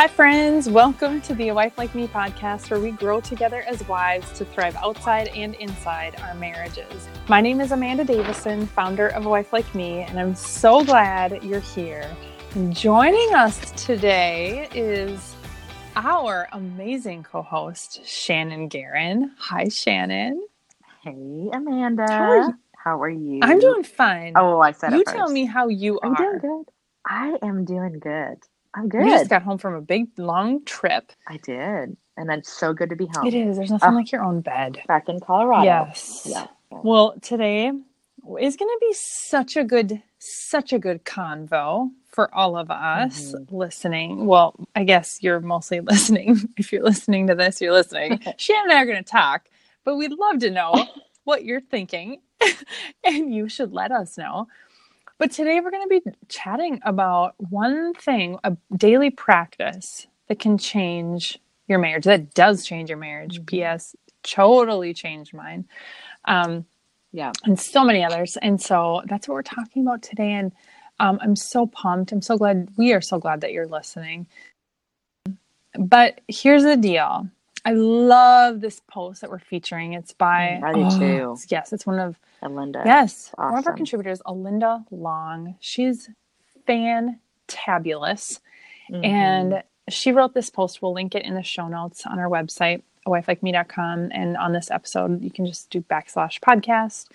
Hi, friends. Welcome to the A Wife Like Me podcast, where we grow together as wives to thrive outside and inside our marriages. My name is Amanda Davison, founder of A Wife Like Me, and I'm so glad you're here. Joining us today is our amazing co host, Shannon Guerin. Hi, Shannon. Hey, Amanda. How are you? How are you? I'm doing fine. Oh, I said you tell me how you I'm are. doing good. I am doing good. I'm good. You just got home from a big, long trip. I did. And it's so good to be home. It is. There's nothing Oh. like your own bed. Back in Colorado. Yes. Yeah. Well, today is going to be such a good, such a good convo for all of us Mhm. listening. Well, I guess you're mostly listening. If you're listening to this, you're listening. Shannon and I are going to talk, but we'd love to know what you're thinking, and you should let us know. But today we're going to be chatting about one thing, a daily practice that can change your marriage, that does change your marriage. Mhm. P.S. Totally changed mine. Um, Yeah. and so many others. And so that's what we're talking about today. And um, I'm so pumped. I'm so glad we are so glad that you're listening. But here's the deal. I love this post that we're featuring. It's by Mm, I do oh, too. it's- Yes, it's one of Alinda. Linda. yes one of our contributors, Alinda Long. She's fantabulous. Mhm. And she wrote this post. We'll link it in the show notes on our website, awifelikeme.com. And on this episode, you can just do backslash podcast.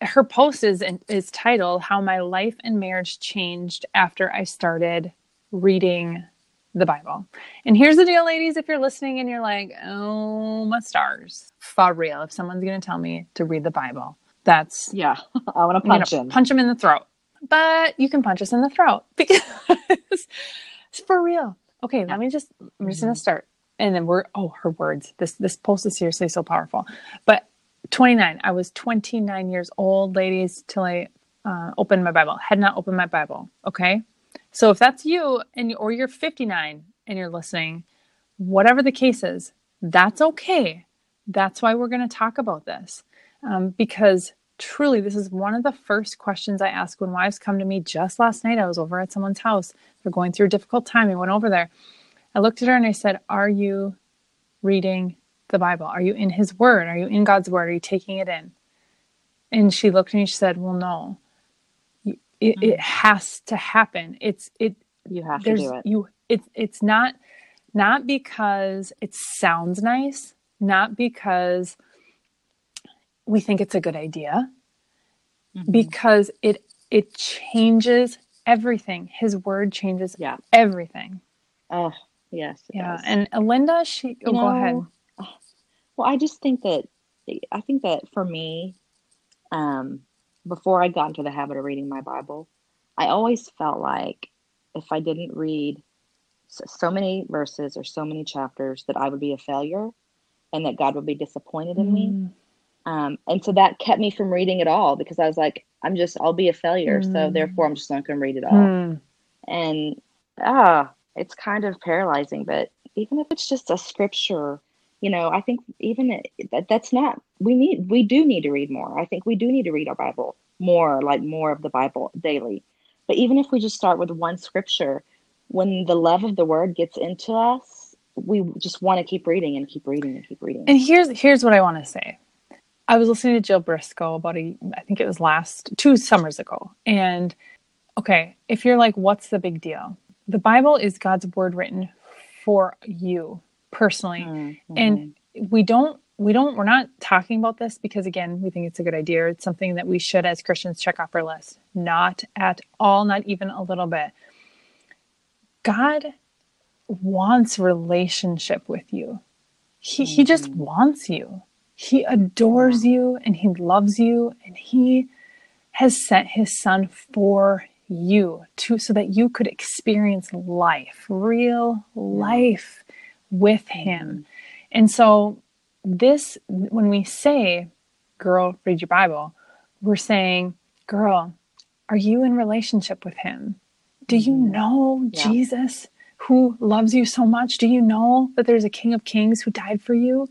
Her post is, is titled How My Life and Marriage Changed After I Started Reading the Bible. And here's the deal, ladies. If you're listening and you're like, oh, my stars, for real, if someone's going to tell me to read the Bible, that's yeah. I want to punch him. punch him in the throat. But you can punch us in the throat because it's for real. Okay, Yeah. let me just I'm just gonna Mhm. start. And then we're oh her words. This this post is seriously so powerful. But 29, I was 29 years old, ladies, till I uh, opened my Bible. Had not opened my Bible. Okay. So if that's you and or you're 59 and you're listening, whatever the case is, that's okay. That's why we're going to talk about this. Um, because truly, this is one of the first questions I ask when wives come to me. Just last night, I was over at someone's house. They're going through a difficult time. I went over there. I looked at her and I said, Are you reading the Bible? Are you in His Word? Are you in God's Word? Are you taking it in? And she looked at me she said, Well, no. It, it has to happen. It's it You have to do it. you it's it's not not because it sounds nice not because we think it's a good idea Mhm. because it it changes everything his word changes Yeah. everything Oh, yes. yeah does. and Alinda she oh, You go ahead Well, I just think that I think that for me, um, before I got into the habit of reading my Bible, I always felt like if I didn't read so, so many verses or so many chapters, that I would be a failure, and that God would be disappointed in me. Mm, Um, and so that kept me from reading it all because I was like, I'm just, I'll be a failure, so Mm. therefore I'm just not going to read it all mm, and ah it's kind of paralyzing but even if it's just a scripture you know i think even that, that's not we need we do need to read more. I think we do need to read our bible more like more of the bible daily. But even if we just start with one scripture when the love of the word gets into us we just want to keep reading and keep reading and keep reading. And here's here's what i want to say. I was listening to jill briscoe about a i think it was last two summers ago and okay if you're like what's the big deal? The bible is god's word written for you personally. Mhm. and we don't we don't we're not talking about this because again we think it's a good idea. It's something that we should as christians check off our list. Not at all not even a little bit. God wants relationship with you. He, he just Mhm. wants you. He adores you and he loves you and he has sent his son for you to so that you could experience life real life with him. And so this when we say girl read your bible we're saying girl are you in relationship with him? Do you Mhm. know Yeah. jesus who loves you so much? Do you know that there's a king of kings who died for you?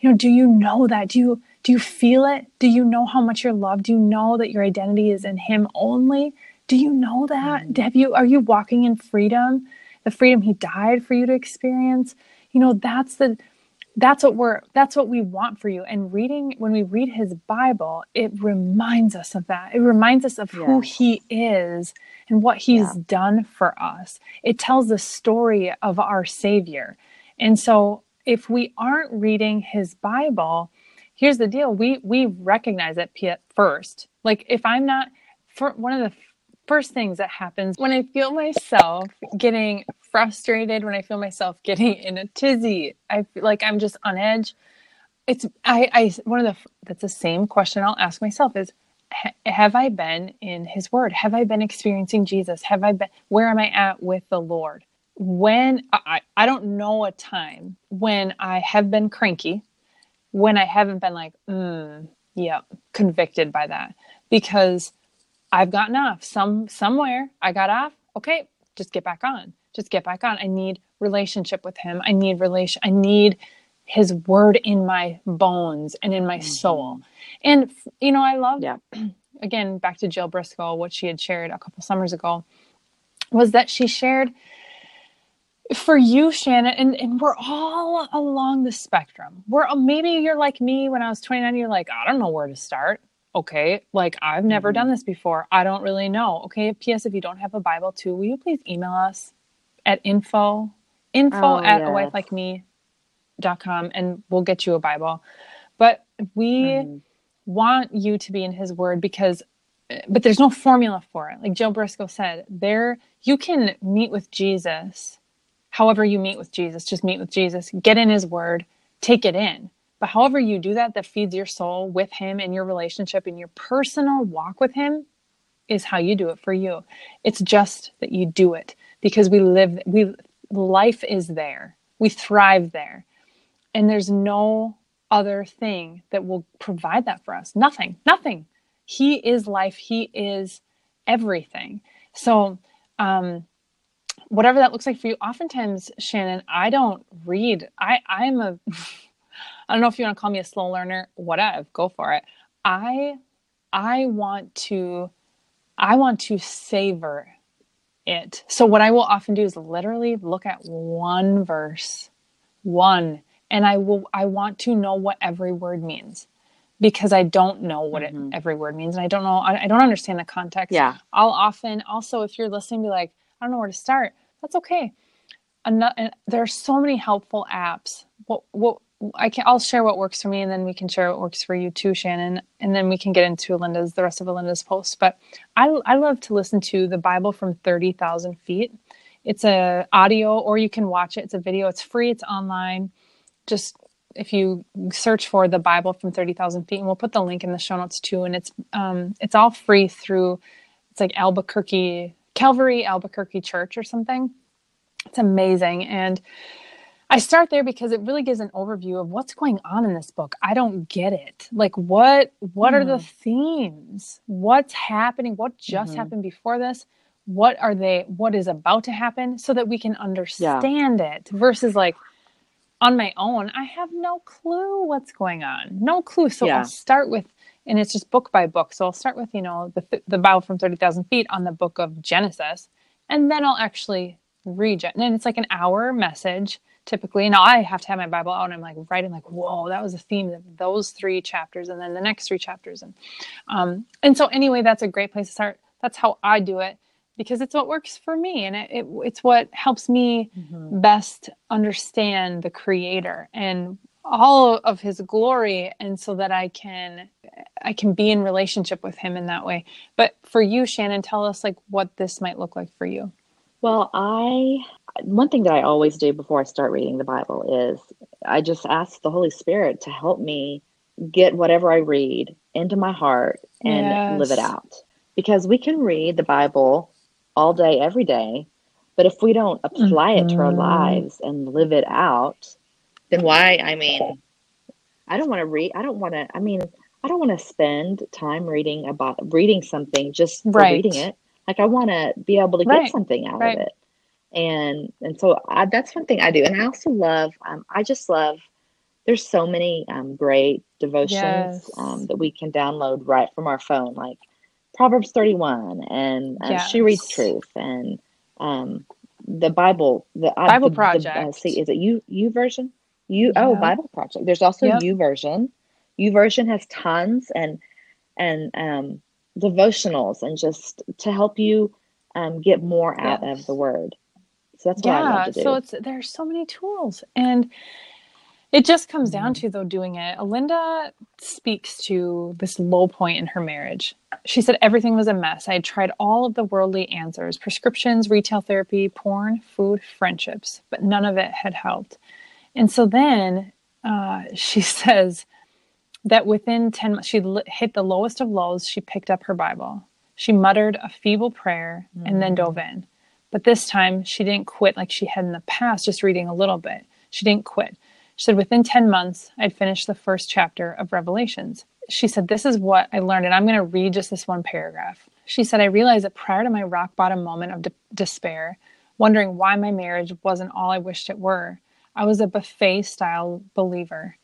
You know do you know that? Do you do you feel it? Do you know how much you're loved? Do you know that your identity is in him only? Do you know that? Have you are you walking in freedom the freedom he died for you to experience. You know, that's the that's what we're that's what we want for you. And reading when we read his bible it reminds us of that. It reminds us of yes. who he is and what he's yeah. done for us. It tells the story of our savior. And so if we aren't reading his bible here's the deal. We we recognize it first. Like if i'm not for one of the first things that happens when i feel myself getting frustrated when i feel myself getting in a tizzy i feel like i'm just on edge it's i i one of the that's the same question i'll ask myself is have i been in his word have i been experiencing jesus have i been where am i at with the lord when i i don't know a time when i have been cranky when I haven't been like, mm, yeah, convicted by that because I've gotten off some somewhere. I got off. Okay, just get back on. Just get back on. I need relationship with him. I need relation. I need his word in my bones and in my mm-hmm. soul. And you know, I love. Yeah. Again, back to Jill Briscoe, what she had shared a couple summers ago was that she shared for you shannon and, and we're all along the spectrum we're maybe you're like me when i was 29 you're like i don't know where to start okay like i've never mm-hmm. done this before i don't really know okay ps if you don't have a bible too will you please email us at info info oh, at yes. a wife like me dot com and we'll get you a bible but we mm-hmm. want you to be in his word because but there's no formula for it like joe briscoe said there you can meet with jesus however you meet with Jesus, just meet with Jesus, get in his word, take it in. But however you do that, that feeds your soul with him and your relationship and your personal walk with him is how you do it for you. It's just that you do it because we live, we, life is there. We thrive there. And there's no other thing that will provide that for us. Nothing, nothing. He is life. He is everything. So, um, whatever that looks like for you oftentimes shannon i don't read i i'm a i don't know if you want to call me a slow learner whatever go for it i i want to i want to savor it so what i will often do is literally look at one verse one and i will i want to know what every word means because i don't know what mm-hmm. it, every word means and i don't know I, I don't understand the context yeah i'll often also if you're listening be like I don't know where to start. That's okay. and there are so many helpful apps. What what I can I'll share what works for me, and then we can share what works for you too, Shannon. And then we can get into Linda's the rest of Linda's posts. But I I love to listen to the Bible from thirty thousand feet. It's a audio, or you can watch it. It's a video. It's free. It's online. Just if you search for the Bible from thirty thousand feet, and we'll put the link in the show notes too. And it's um it's all free through. It's like Albuquerque Calvary Albuquerque Church or something. It's amazing. And I start there because it really gives an overview of what's going on in this book. I don't get it. Like what what mm. are the hmm. themes? What's happening? What just mm-hmm. happened before this? What are they what is about to happen so that we can understand yeah. it versus like on my own, I have no clue what's going on. No clue. So yeah. I'll start with and it's just book by book. So I'll start with you know the the Bible from thirty thousand feet on the book of Genesis, and then I'll actually read it. And it's like an hour message typically. Now I have to have my Bible out, and I'm like writing like, whoa, that was a theme of those three chapters, and then the next three chapters, and um, and so anyway, that's a great place to start. That's how I do it because it's what works for me and it, it it's what helps me mm-hmm. best understand the creator and all of his glory and so that I can I can be in relationship with him in that way. But for you Shannon, tell us like what this might look like for you. Well, I one thing that I always do before I start reading the Bible is I just ask the Holy Spirit to help me get whatever I read into my heart and yes. live it out. Because we can read the Bible all day every day, but if we don't apply mm-hmm. it to our mm-hmm. lives and live it out, then why? I mean, I don't want to read. I don't want to. I mean, I don't want to spend time reading about reading something just for right. reading it. Like I want to be able to get right. something out right. of it. And and so I, that's one thing I do. And I also love. Um, I just love. There's so many um, great devotions yes. um, that we can download right from our phone, like Proverbs 31, and uh, yes. she reads truth, and um, the Bible, the Bible the, Project. The, uh, see, is it YouVersion? You oh Bible Project. There's also Yep. YouVersion. YouVersion has tons and and um, devotionals and just to help you um, get more out Yes. of the Word. That's yeah love to do. so it's there's so many tools and it just comes down Mhm. to though doing it. Linda speaks to this low point in her marriage. She said everything was a mess. I had tried all of the worldly answers prescriptions retail therapy porn food friendships but none of it had helped. And so then uh, she says that within 10 months she hit the lowest of lows she picked up her bible. She muttered a feeble prayer and then dove in but this time she didn't quit like she had in the past, just reading a little bit. She didn't quit. She said, Within 10 months, I'd finished the first chapter of Revelations. She said, This is what I learned, and I'm going to read just this one paragraph. She said, I realized that prior to my rock bottom moment of de- despair, wondering why my marriage wasn't all I wished it were, I was a buffet style believer.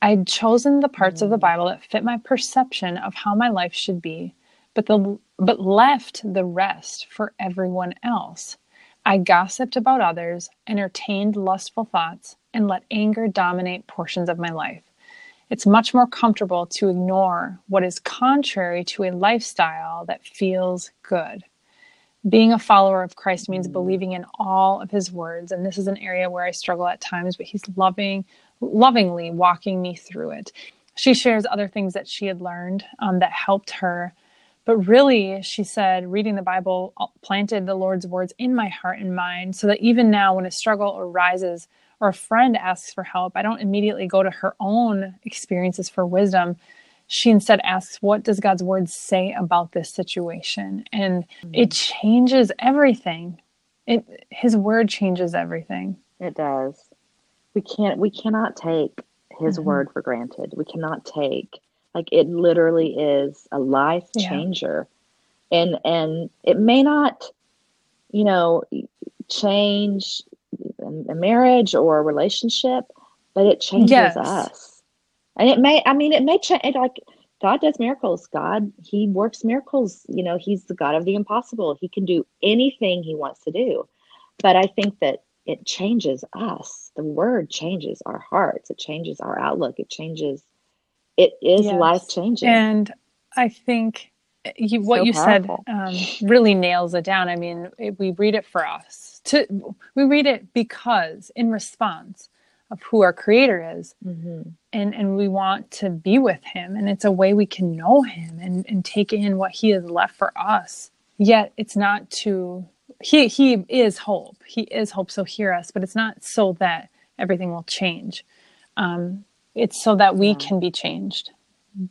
I'd chosen the parts of the mm. Bible that fit my perception of how my life should be, but the but left the rest for everyone else. I gossiped about others, entertained lustful thoughts, and let anger dominate portions of my life. It's much more comfortable to ignore what is contrary to a lifestyle that feels good. Being a follower of Christ means believing in all of his words, and this is an area where I struggle at times, but he's loving lovingly walking me through it. She shares other things that she had learned um, that helped her but really, she said, reading the Bible planted the Lord's words in my heart and mind so that even now, when a struggle arises or a friend asks for help, I don't immediately go to her own experiences for wisdom. She instead asks, What does God's word say about this situation? And it changes everything. It, his word changes everything. It does. We can't. We cannot take His Mhm. word for granted. We cannot take like it. Literally is a life Yeah. changer, and and it may not, you know, change a a marriage or a relationship, but it changes Yes. us. And it may. I mean, it may change. Like God does miracles. God, He works miracles. You know, He's the God of the impossible. He can do anything He wants to do. But I think that it changes us. The word changes our hearts. It changes our outlook. It changes. It is Yes. life changing. And I think you, what So you powerful. said um, really nails it down. I mean, it, we read it for us. To we read it because in response of who our Creator is, hmm and and we want to be with Him, and it's a way we can know Him and and take in what He has left for us. Yet it's not to He He is hope. He is hope. So hear us, but it's not so that everything will change. Um, it's so that we can be changed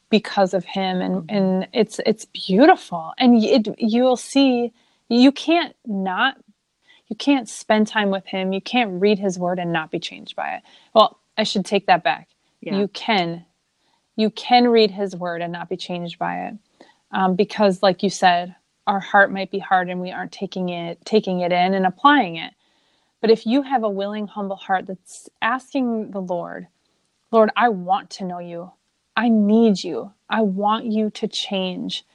because of him and and it's it's beautiful. And it you'll see you can't not you can't spend time with him. You can't read his word and not be changed by it. Well i should take that back. Yeah. you can you can read his word and not be changed by it um, because like you said our heart might be hard and we aren't taking it taking it in and applying it. But if you have a willing humble heart that's asking the lord lord i want to know you i need you i want you to change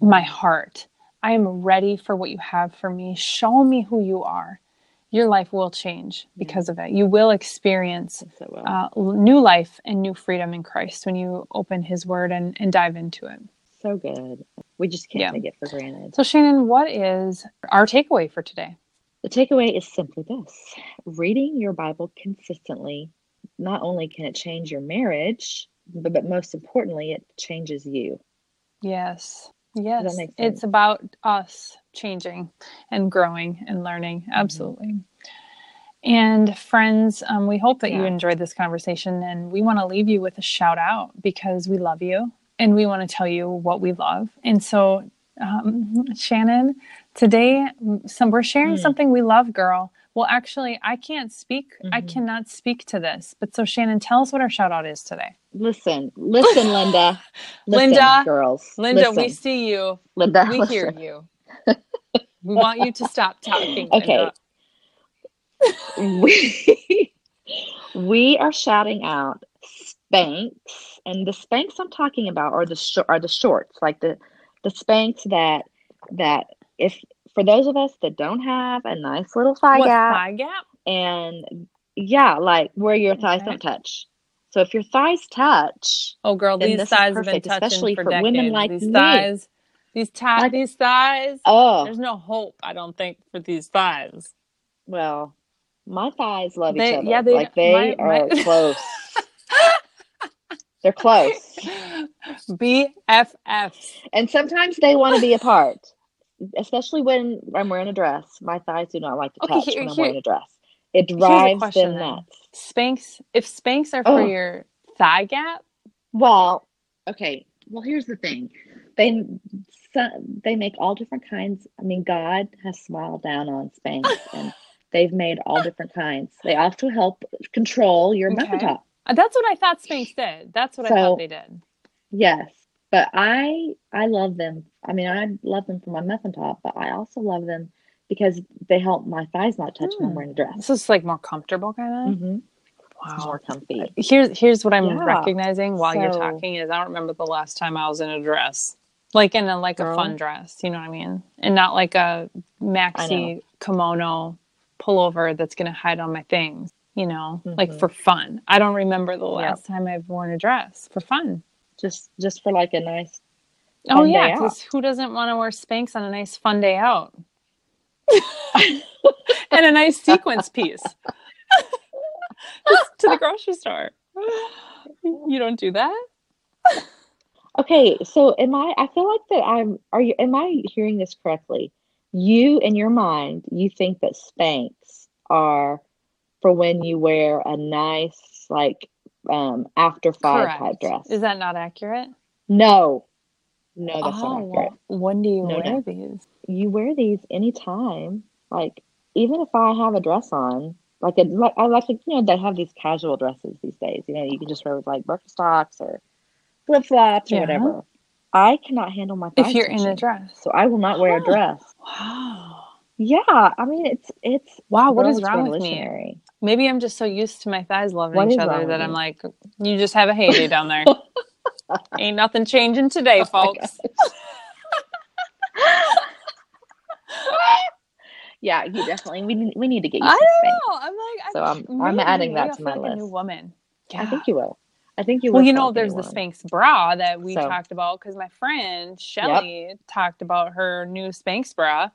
my heart i am ready for what you have for me show me who you are your life will change because of it you will experience Yes, will. uh, new life and new freedom in Christ when you open His Word and, and dive into it. so good. We just can't Yeah. take it for granted. So, Shannon, what is our takeaway for today? The takeaway is simply this reading your Bible consistently, not only can it change your marriage, but, but most importantly, it changes you. Yes, yes, it's about us changing and growing and learning. Mm-hmm. Absolutely. And friends, um, we hope that you enjoyed this conversation, and we want to leave you with a shout out because we love you and we want to tell you what we love. And so, um, Shannon, today some we're sharing Mm. something we love, girl. Well, actually, I can't speak. I Mhm. cannot speak to this. But so, Shannon, tell us what our shout out is today. Listen, listen, Linda. Listen, Linda, girls. Linda, we see you. Linda, We hear you. we want you to stop talking. Okay. We we are shouting out Spanx, and the Spanx I'm talking about are the sh- are the shorts, like the the Spanx that that if for those of us that don't have a nice little thigh What gap, thigh gap? and yeah, like where your thighs Okay. don't touch. So if your thighs touch, Oh, girl, these thighs have been touching especially for for decades. women like these me. thighs, these ta- Like- these thighs. oh There's no hope, I don't think, for these thighs. well, my thighs love They- each other. yeah, they- like they my- are my- close. They're close, BFFs. and sometimes they want to be apart, especially when I'm wearing a dress. My thighs do not like to Okay, touch here- when I'm here- wearing a dress. It drives question them then. nuts. Spanx. If Spanx are for Oh. your thigh gap, Well, okay. Well, here's the thing. They so, they make all different kinds. I mean, God has smiled down on Spanx, and they've made all different kinds. They also help control your Okay. muffin top. uh, that's what I thought Spanx did. That's what I thought they did. Yes, but I I love them. I mean, I love them for my muffin top, but I also love them because they help my thighs not touch when I'm Hmm. wearing a dress. This is like more comfortable, kind of. hmm Wow. More comfy. Here's here's what I'm Yeah. recognizing while you're talking is I don't remember the last time I was in a dress, like in a like a fun dress. You know what I mean? And not like a maxi kimono pullover that's gonna hide all my things. You know, like Mhm. for fun. I don't remember the Yep. last time I've worn a dress for fun. Just just for like a nice. Oh yeah, because who doesn't want to wear Spanx on a nice fun day out? and a nice sequence piece. Just to the grocery store. You don't do that? Okay, so am I? I feel like that I'm. Are you? Am I hearing this correctly? You, in your mind, you think that Spanx are for when you wear a nice, like, um, after five Correct. dress. Is that not accurate? No, no, that's oh, not accurate. when do you No, wear no. these? You wear these anytime. Like, even if I have a dress on, like a like I like to, you know, they have these casual dresses these days. You know, you can just wear with like Birkenstocks or flip flops or Yeah. whatever. I cannot handle my If you're in a dress. So I will not wear a dress. Wow. Yeah, I mean it's it's Wow, What is wrong with me? Maybe I'm just so used to my thighs loving What each other that I'm like, you just have a heyday down there. Ain't nothing changing today, Oh folks. Yeah, you definitely we need, we need to get you I don't Spanx. know. I'm like, So I'm I'm I'm adding that I to my like a new list. woman. I think you will. I think you will. Well, you know, feel like a there's the woman. Spanx bra that we So- talked about because my friend Shelly talked about her new Spanx bra.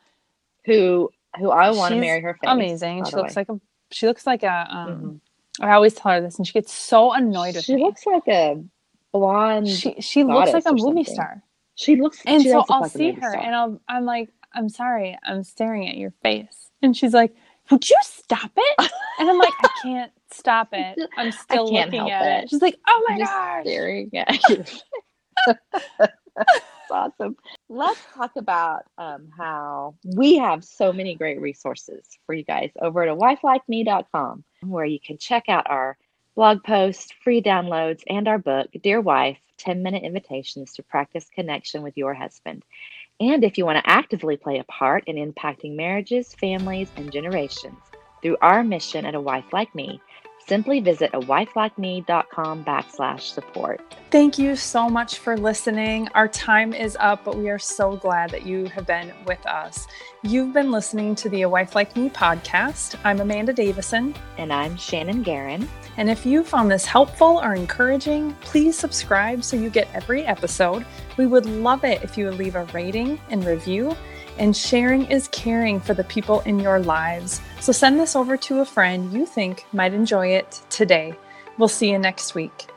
who who I want to marry her face. Amazing. She looks way. like a. She looks like a. Um, Mhm. I always tell her this, and she gets so annoyed with She me. looks like a blonde. She, she looks like a movie something. star, She looks. and she so I'll like see her, star. and I'll I'm like, I'm sorry, I'm staring at your face, and she's like, Would you stop it? And I'm like, I can't stop it. I'm still looking at it. it. She's like, Oh my I'm gosh. staring at you. That's awesome. Let's talk about um, how we have so many great resources for you guys over at wifelikeme.com, where you can check out our blog posts, free downloads, and our book, Dear Wife 10 Minute Invitations to Practice Connection with Your Husband. And if you want to actively play a part in impacting marriages, families, and generations through our mission at A Wife Like Me, simply visit a wifelikeme.com backslash support. Thank you so much for listening. Our time is up, but we are so glad that you have been with us. You've been listening to the A Wife Like Me podcast. I'm Amanda Davison. And I'm Shannon Guerin. And if you found this helpful or encouraging, please subscribe so you get every episode. We would love it if you would leave a rating and review. And sharing is caring for the people in your lives. So send this over to a friend you think might enjoy it today. We'll see you next week.